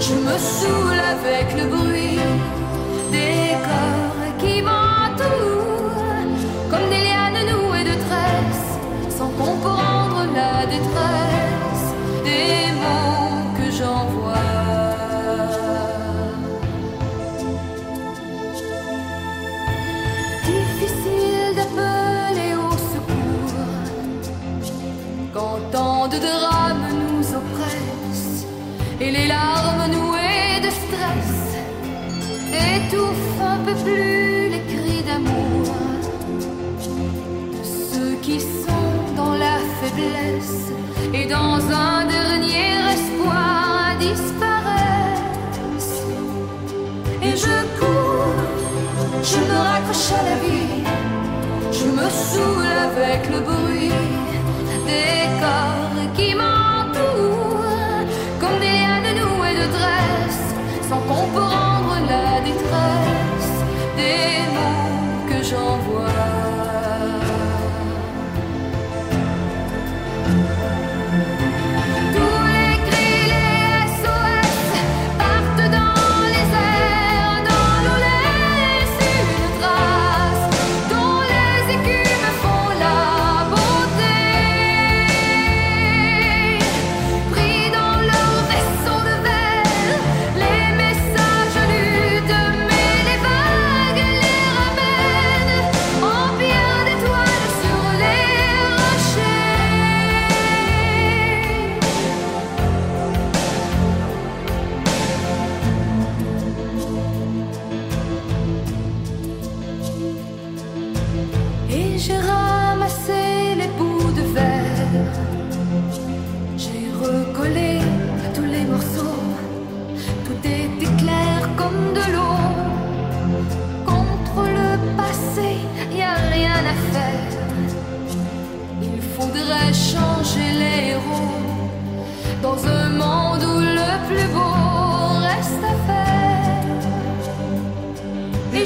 Je me saoule avec le bruit des corps qui m'entourent, comme des lianes nouées de tresses, sans comprendre la détresse des mots. les larmes nouées de stress étouffent un peu plus les cris d'amour ceux qui sont dans la faiblesse et dans un dernier espoir disparaissent. Et je cours, je me raccroche à la vie, je me saoule avec le bruit des corps qui m'en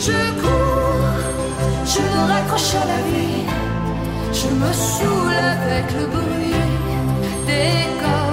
je cours, je me raccroche à la vie, je me saoule avec le bruit des corps.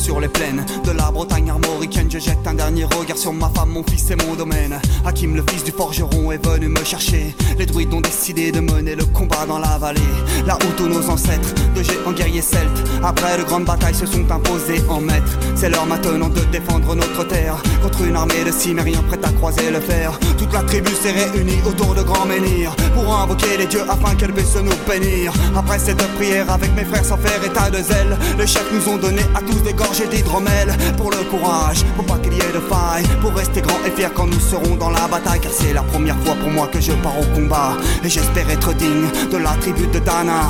sur les plaines de la Bretagne armoricaine. Je jette un dernier regard sur ma femme, mon fils et mon domaine. Hakim, le fils du forgeron, est venu me chercher. Les druides ont décidé de mener le combat dans la vallée. Là où tous nos ancêtres, de géants guerriers celtes, après de grandes batailles, se sont imposés en maîtres. C'est l'heure maintenant de défendre notre terre contre une armée de cimériens prête à croiser le fer. Toute la tribu s'est réunie autour de grands menhirs pour invoquer les dieux afin qu'elle puisse nous bénir. Après cette prière avec mes frères sans faire état de zèle, les chefs nous ont donné à tous des gants gorgées d'hydromel pour le courage, pour pas qu'il y ait de faille, pour rester grand et fier quand nous serons dans la bataille. Car c'est la première fois pour moi que je pars au combat et j'espère être digne de la tribu de Dana.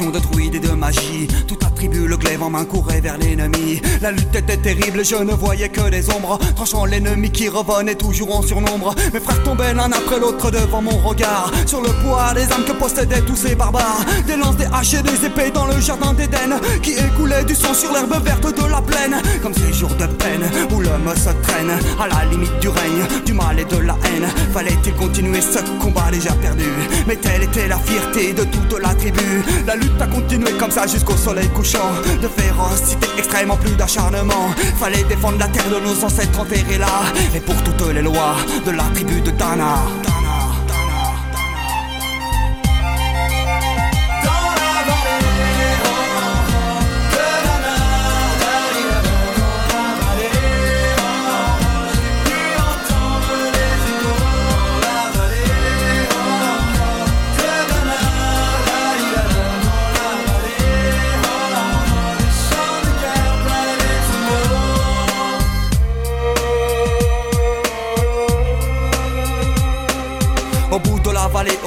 De druides et de magie. Toute la tribu, le glaive en main, courait vers l'ennemi. La lutte était terrible, je ne voyais que des ombres. Tranchant l'ennemi qui revenait toujours en surnombre. Mes frères tombaient l'un après l'autre devant mon regard. Sur le poids des âmes que possédaient tous ces barbares. Des lances, des haches et des épées dans le jardin d'Éden. Qui écoulait du sang sur l'herbe verte de la plaine. Comme ces jours de peine où l'homme se traîne à la limite du règne, du mal et de la haine. Fallait-il continuer ce combat déjà perdu? Mais telle était la fierté de toute la tribu. A continué comme ça jusqu'au soleil couchant. De férocité extrêmement plus d'acharnement. Fallait défendre la terre de nos ancêtres enterrés là. Et pour toutes les lois de la tribu de Dana.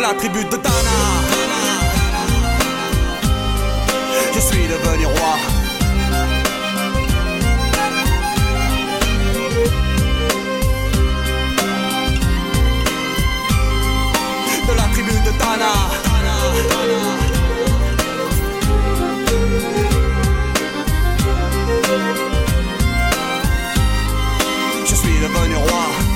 La tribu de Dana. Je suis devenu roi. De la tribu de Dana. Je suis devenu roi.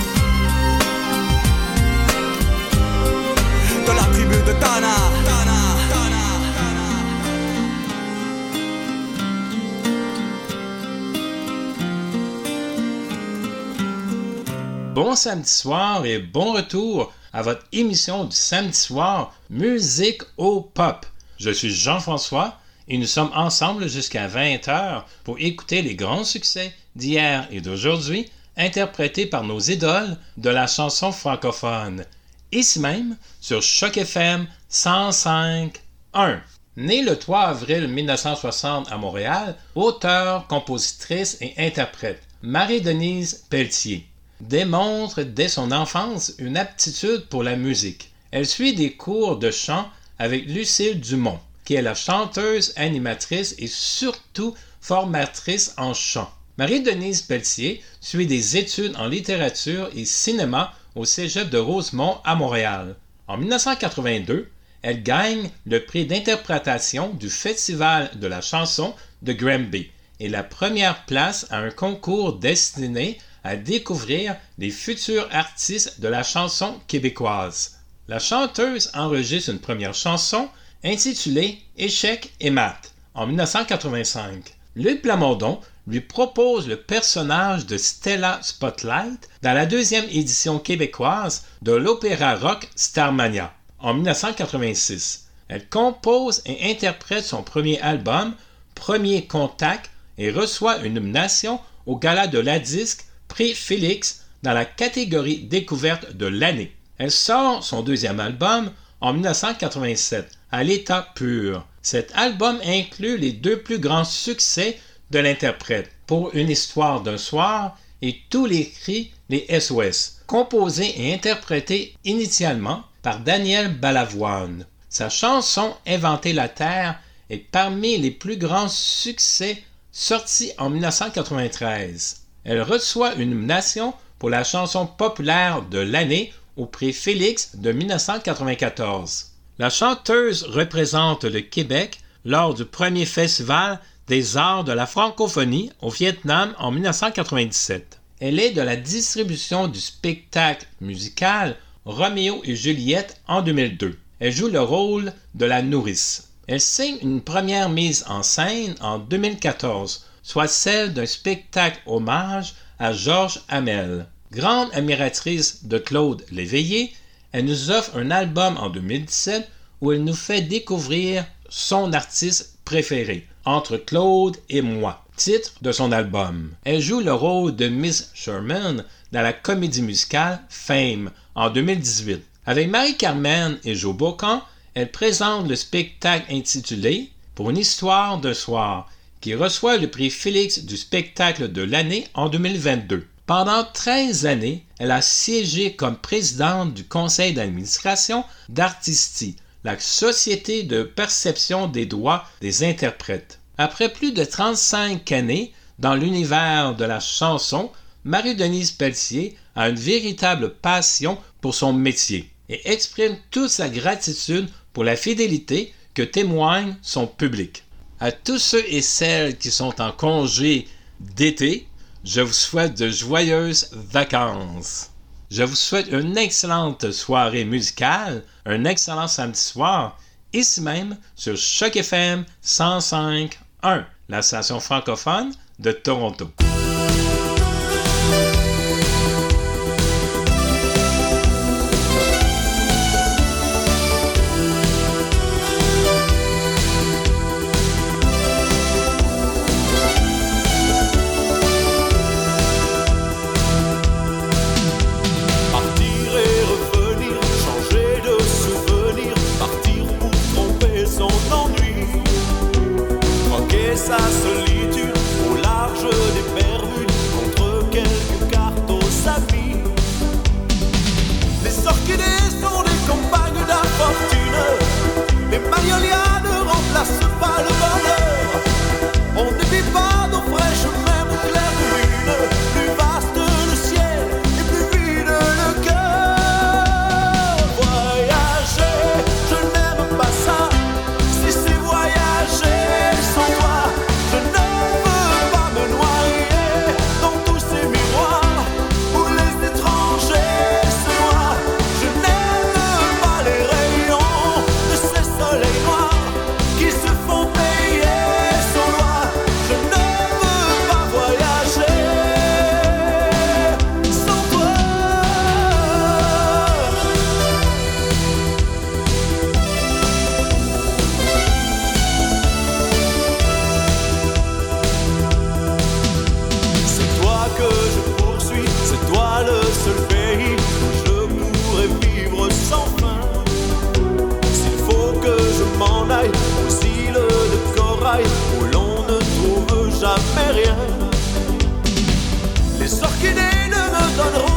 Bon samedi soir et bon retour à votre émission du samedi soir Musique au pop. Je suis Jean-François et nous sommes ensemble jusqu'à 20h pour écouter les grands succès d'hier et d'aujourd'hui interprétés par nos idoles de la chanson francophone ici même sur Choc FM 105.1. Née le 3 avril 1960 à Montréal, auteure, compositrice et interprète, Marie-Denise Pelletier démontre dès son enfance une aptitude pour la musique. Elle suit des cours de chant avec Lucille Dumont, qui est la chanteuse, animatrice et surtout formatrice en chant. Marie-Denise Pelletier suit des études en littérature et cinéma au Cégep de Rosemont à Montréal. En 1982, elle gagne le prix d'interprétation du Festival de la chanson de Granby et la première place à un concours destiné à découvrir les futurs artistes de la chanson québécoise. La chanteuse enregistre une première chanson intitulée Échec et maths en 1985. Luc Plamondon lui propose le personnage de Stella Spotlight dans la deuxième édition québécoise de l'opéra rock Starmania en 1986. Elle compose et interprète son premier album, Premier Contact, et reçoit une nomination au Gala de la Disque Prix Félix dans la catégorie découverte de l'année. Elle sort son deuxième album en 1987, à l'état pur. Cet album inclut les deux plus grands succès de l'interprète, Pour une histoire d'un soir et Tous les cris, les SOS, composés et interprétés initialement par Daniel Balavoine. Sa chanson Inventer la Terre est parmi les plus grands succès sortis en 1993. Elle reçoit une nomination pour la chanson populaire de l'année au prix Félix de 1994. La chanteuse représente le Québec lors du premier festival des arts de la francophonie au Vietnam en 1997. Elle est de la distribution du spectacle musical Roméo et Juliette en 2002. Elle joue le rôle de la nourrice. Elle signe une première mise en scène en 2014, soit celle d'un spectacle hommage à Georges Hamel. Grande admiratrice de Claude Léveillé, elle nous offre un album en 2017 où elle nous fait découvrir son artiste préféré, Entre Claude et moi, titre de son album. Elle joue le rôle de Miss Sherman dans la comédie musicale Fame en 2018. Avec Marie-Carmen et Joe Bocan, elle présente le spectacle intitulé Pour une histoire de soir, qui reçoit le prix Félix du spectacle de l'année en 2022. Pendant 13 années, elle a siégé comme présidente du conseil d'administration d'Artisti, la société de perception des droits des interprètes. Après plus de 35 années dans l'univers de la chanson, Marie-Denise Pelletier a une véritable passion pour son métier et exprime toute sa gratitude pour la fidélité que témoigne son public. À tous ceux et celles qui sont en congé d'été, je vous souhaite de joyeuses vacances. Je vous souhaite une excellente soirée musicale, un excellent samedi soir, ici même sur Choc FM 105.1, la station francophone de Toronto. Seul au soleil est une pensée qui me blesse.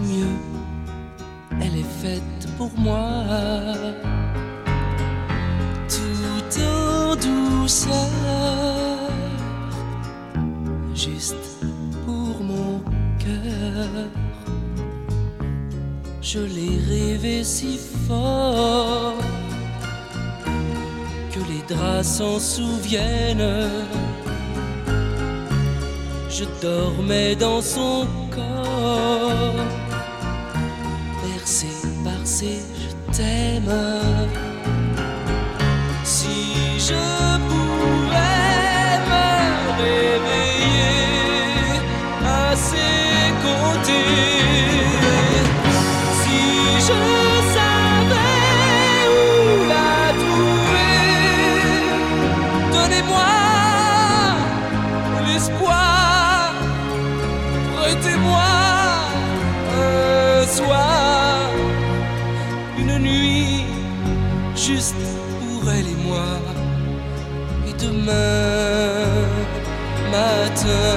mieux, elle est faite pour moi. Tout en douceur, juste pour mon cœur. Je l'ai rêvé si fort que les draps s'en souviennent. Je dormais dans son corps danser, je t'aime. après les mois et demain matin.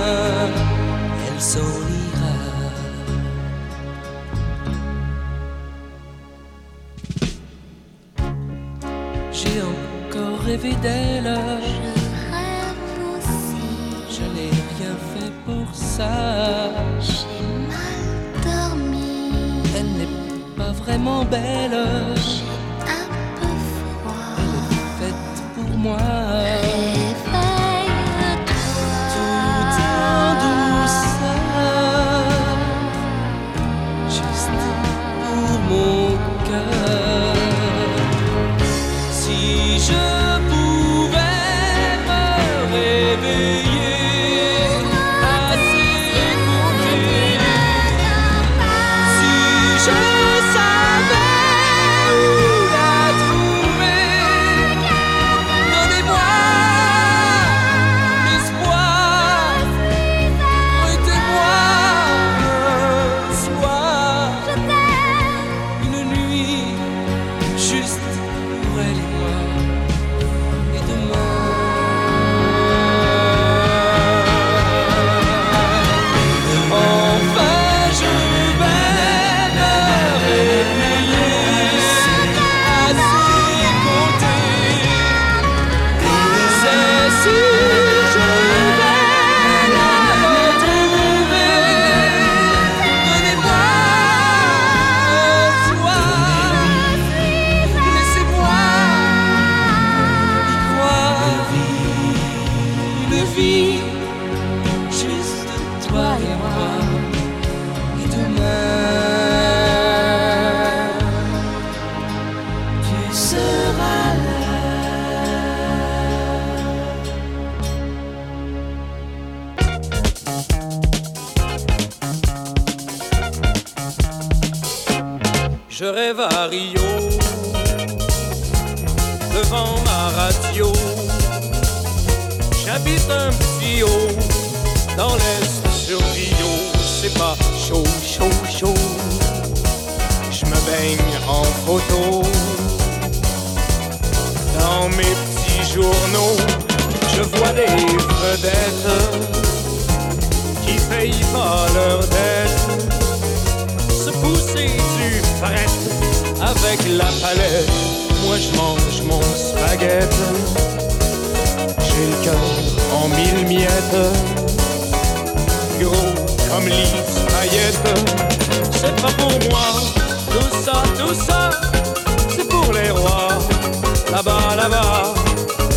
à Rio, devant ma radio. J'habite un petit haut dans l'est sur Rio, c'est pas chaud, chaud, chaud. Je me baigne en photo dans mes petits journaux. Je vois des vedettes qui payent pas leurs dettes se pousser du fret avec la palette. Moi je mange mon spaghetti. J'ai le cœur en mille miettes. Gros comme Lise. C'est pas pour moi. Tout ça, tout ça, c'est pour les rois. Là-bas, là-bas.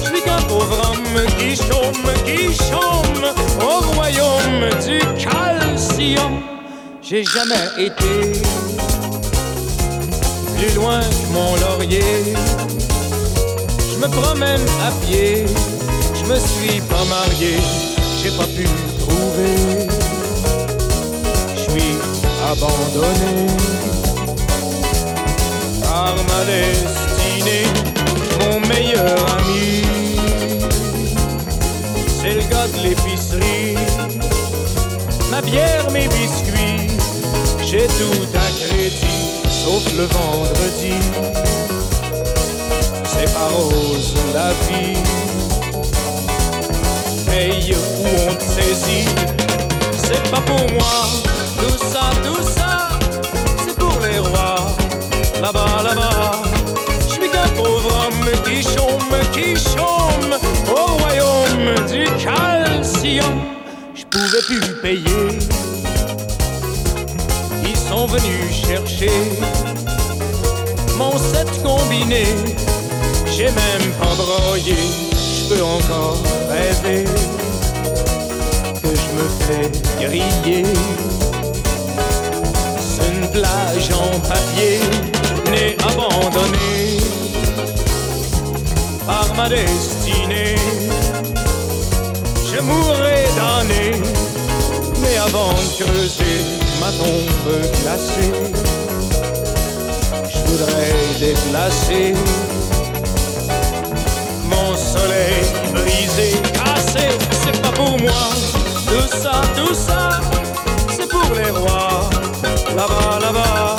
Je qu'un pauvre homme qui chôme, qui chôme au royaume du calcium. J'ai jamais été plus loin que mon laurier. Je me promène à pied, je me suis pas marié, j'ai pas pu trouver. Je suis abandonné par ma destinée, mon meilleur ami. C'est le gars de l'épicerie, ma bière, mes biscuits, j'ai tout à crédit sauf le vendredi. C'est pas rose la vie. Paye ou on te saisit, c'est pas pour moi. Tout ça, tout ça, c'est pour les rois. Là-bas, là-bas, je suis qu'un pauvre homme qui chôme, qui chôme au royaume du calcium. Je pouvais plus payer sont venus chercher mon set combiné. J'ai même pas broyé, je peux encore rêver que je me fais griller. C'est une plage en papier, né abandonné par ma destinée. Je mourrai damné, mais avant de creuser ma tombe glacée. Je voudrais déplacer mon soleil brisé, cassé. C'est pas pour moi, tout ça, tout ça, c'est pour les rois. Là-bas, là-bas,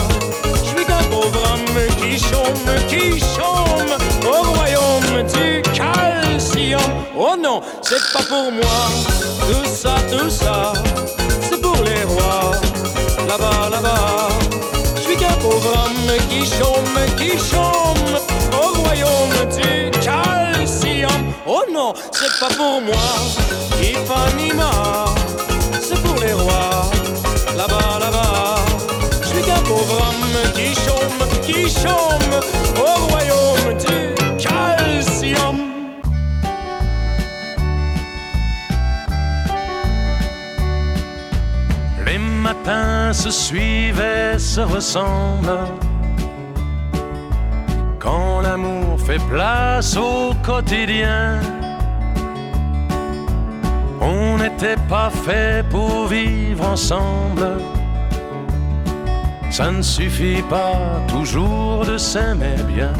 je suis qu'un pauvre homme qui chôme c'est pas pour moi, tout ça, tout ça, c'est pour les rois là-bas, là-bas. Je suis qu'un pauvre homme qui chôme, qui chôme au royaume du calcium. Oh non, c'est pas pour moi, Ipanema, c'est pour les rois, là-bas, là-bas. Je suis qu'un pauvre homme qui chôme, qui chôme au royaume du matins se suivent, se ressemblent. Quand l'amour fait place au quotidien, on n'était pas fait pour vivre ensemble. Ça ne suffit pas toujours de s'aimer bien.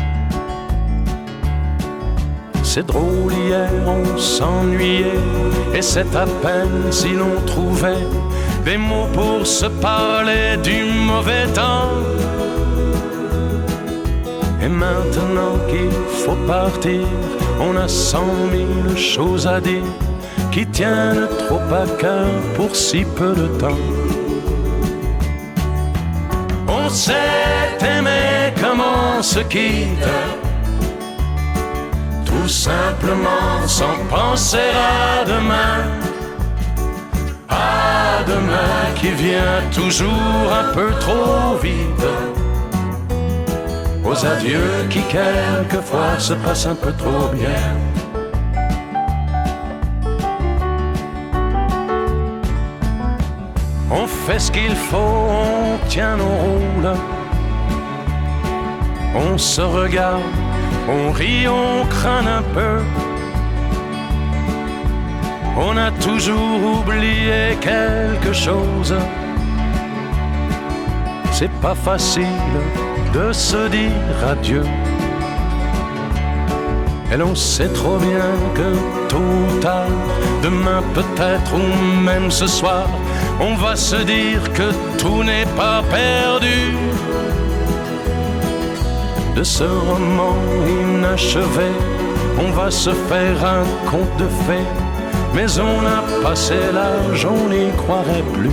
C'est drôle, hier on s'ennuyait, et c'est à peine si l'on trouvait des mots pour se parler du mauvais temps. Et maintenant qu'il faut partir, on a cent mille choses à dire qui tiennent trop à cœur pour si peu de temps. On s'est aimé comme on se quitte, tout simplement sans penser à demain demain qui vient toujours un peu trop vite. Aux adieux qui quelquefois se passent un peu trop bien. On fait ce qu'il faut, on tient nos rôles. On se regarde, on rit, on craint un peu. On a toujours oublié quelque chose. C'est pas facile de se dire adieu. Et l'on sait trop bien que tôt ou tard, demain peut-être ou même ce soir, on va se dire que tout n'est pas perdu. De ce roman inachevé, on va se faire un conte de fées, mais on a passé l'âge, on n'y croirait plus.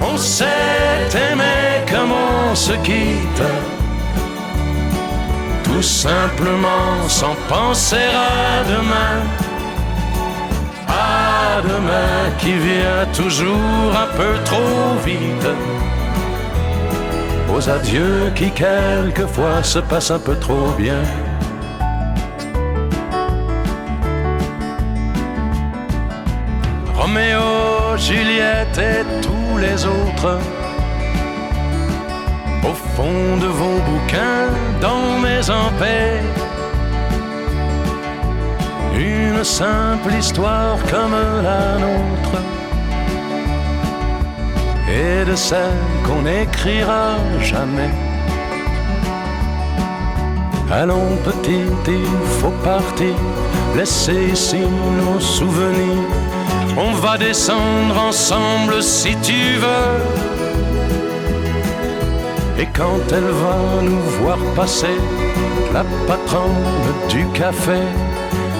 On s'est aimé comme on se quitte, tout simplement sans penser à demain. À demain qui vient toujours un peu trop vite. Aux adieux qui quelquefois se passent un peu trop bien. Roméo, Juliette et tous les autres. Au fond de vos bouquins, dans mes paix Une simple histoire comme la nôtre. Et de celle qu'on n'écrira jamais. Allons petit, il faut partir, laisser ici nos souvenirs. On va descendre ensemble si tu veux. Et quand elle va nous voir passer, la patronne du café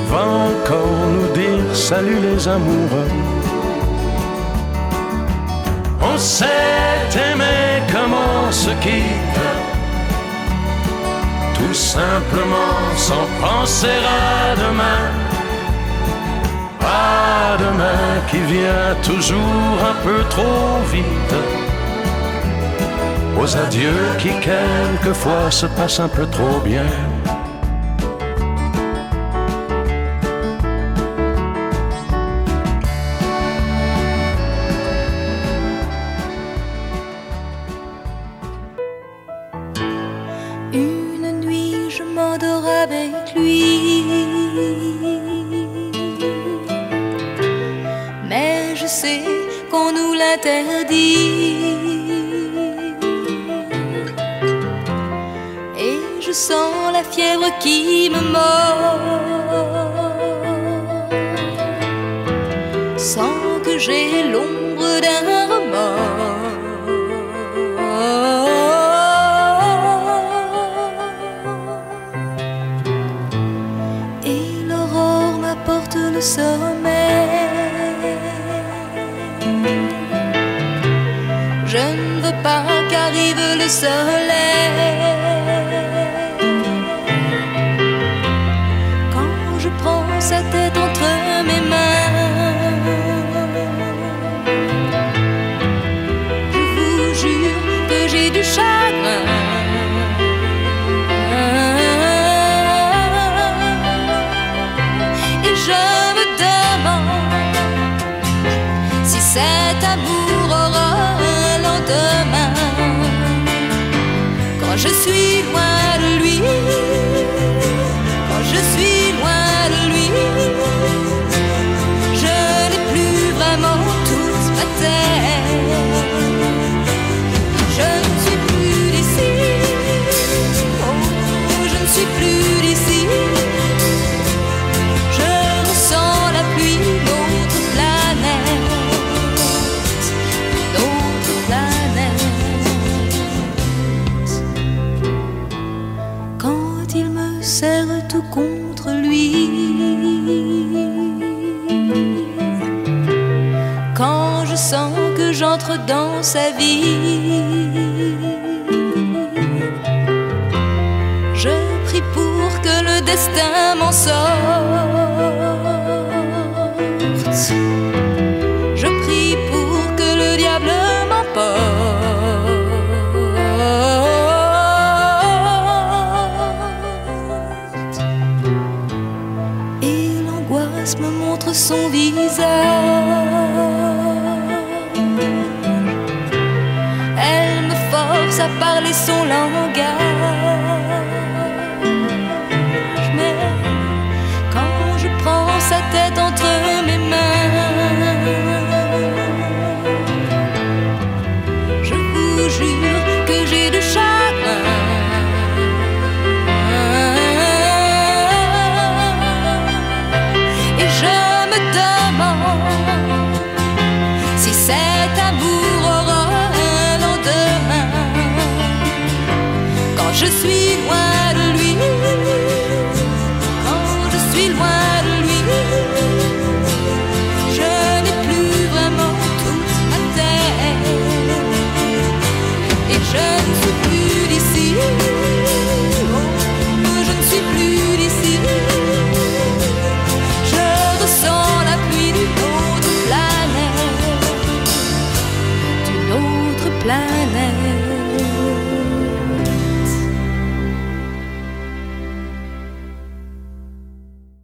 va encore nous dire salut les amoureux. On s'est aimé comme on se quitte, tout simplement sans penser à demain. À demain qui vient toujours un peu trop vite. Aux adieux qui quelquefois se passent un peu trop bien. Qui me mord. Sans que j'ai l'ombre d'un remords. Et l'aurore m'apporte le sommeil. Je ne veux pas qu'arrive le soleil. Sa vie.